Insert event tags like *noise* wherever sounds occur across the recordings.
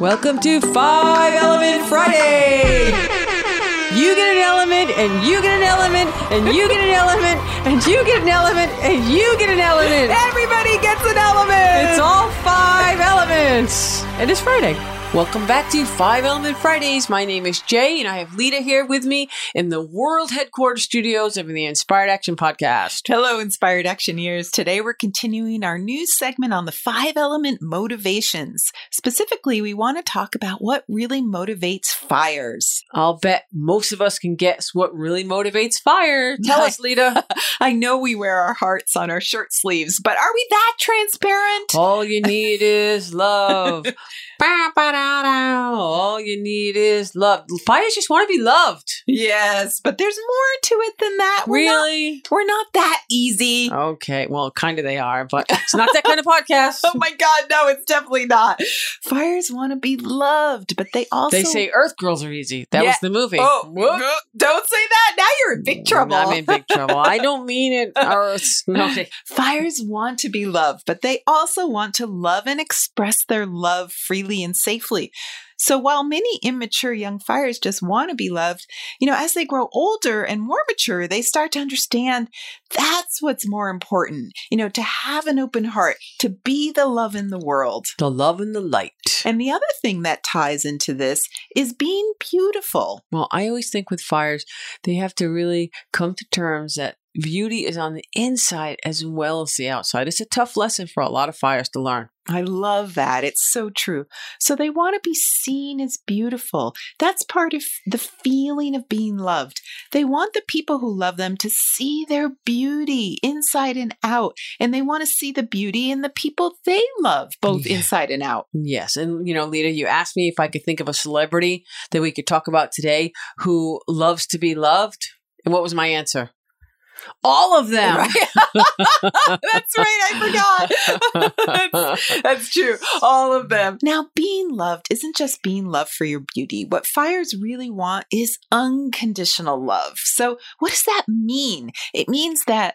Welcome to Five Element Friday. You get an element, and you get an element, and you get an element, and you get an element, and you get an element. Everybody gets an element. It's all five elements. And it's Friday. Welcome back to Five Element Fridays. My name is Jay, and I have Lita here with me in the world headquarters studios of the Inspired Action Podcast. Hello, Inspired Actioneers. Today we're continuing our new segment on the five element motivations. Specifically, we want to talk about what really motivates fires. I'll bet most of us can guess what really motivates fire. Tell us, *laughs* Lita. I know we wear our hearts on our shirt sleeves, but are we that transparent? All you need is love. *laughs* da. All you need is love. Fires just want to be loved. Yes, but there's more to it than that. We're not- Really? we're not that easy. Okay. Well, kind of they are, but it's not that kind of podcast. *laughs* Oh my God, no, it's definitely not. Fires want to be loved, but they also They say Earth girls are easy. That Yeah. was the movie. Oh, Whoop. don't say that. Now you're in big trouble. I'm in big trouble. I don't mean it. *laughs* No. Fires want to be loved, but they also want to love and express their love freely and safely. So while many immature young fires just want to be loved, you know, as they grow older and more mature, they start to understand that's what's more important. You know, to have an open heart, to be the love in the world. The love and the light. And the other thing that ties into this is being beautiful. Well, I always think with fires, they have to really come to terms that beauty is on the inside as well as the outside. It's a tough lesson for a lot of fires to learn. I love that. It's so true. So they want to be seen as beautiful. That's part of the feeling of being loved. They want the people who love them to see their beauty inside and out. And they want to see the beauty in the people they love, both Yeah. inside and out. Yes. And, you know, Lita, you asked me if I could think of a celebrity that we could talk about today who loves to be loved. And what was my answer? All of them. Right? *laughs* That's right. I forgot. *laughs* that's, that's true. All of them. Now, being loved isn't just being loved for your beauty. What fires really want is unconditional love. So, what does that mean? It means that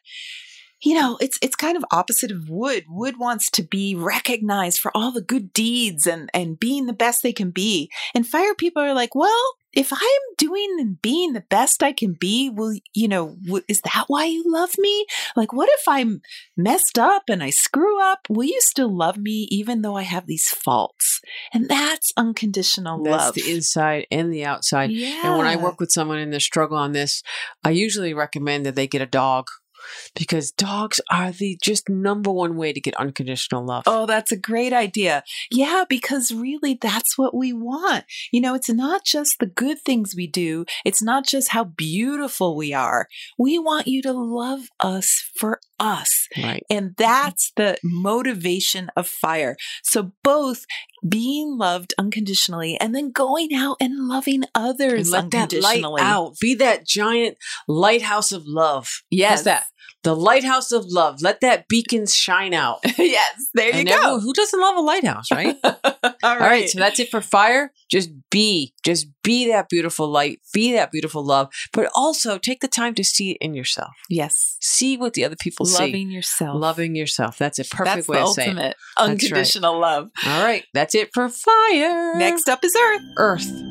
you know, it's it's kind of opposite of wood. Wood wants to be recognized for all the good deeds and and being the best they can be. And fire people are like, well, if I'm doing and being the best I can be, will you know? W- is that why you love me? Like, what if I'm messed up and I screw up? Will you still love me even though I have these faults? And that's unconditional That's love. the inside and the outside. yeah. And when I work with someone in their struggle on this, I usually recommend that they get a dog because dogs are the just number one way to get unconditional love. Oh, that's a great idea. Yeah, because really that's what we want. You know, it's not just the good things we do, it's not just how beautiful we are. We want you to love us for us. Right. And mm-hmm. that's the motivation of fire. So both being loved unconditionally and then going out and loving others And let that light unconditionally. out. Be that giant lighthouse of love. Yes. How's that? The lighthouse of love. Let that beacon shine out. *laughs* yes, there you And go. everyone- who doesn't love a lighthouse, right? *laughs* All All right, so that's it for fire. Just be, just be that beautiful light, be that beautiful love, but also take the time to see it in yourself. yes. See what the other people see. Loving yourself. Loving yourself. That's a perfect That's way of saying it. ultimate right. unconditional love. All right, that's it for fire. Next up is Earth. Earth.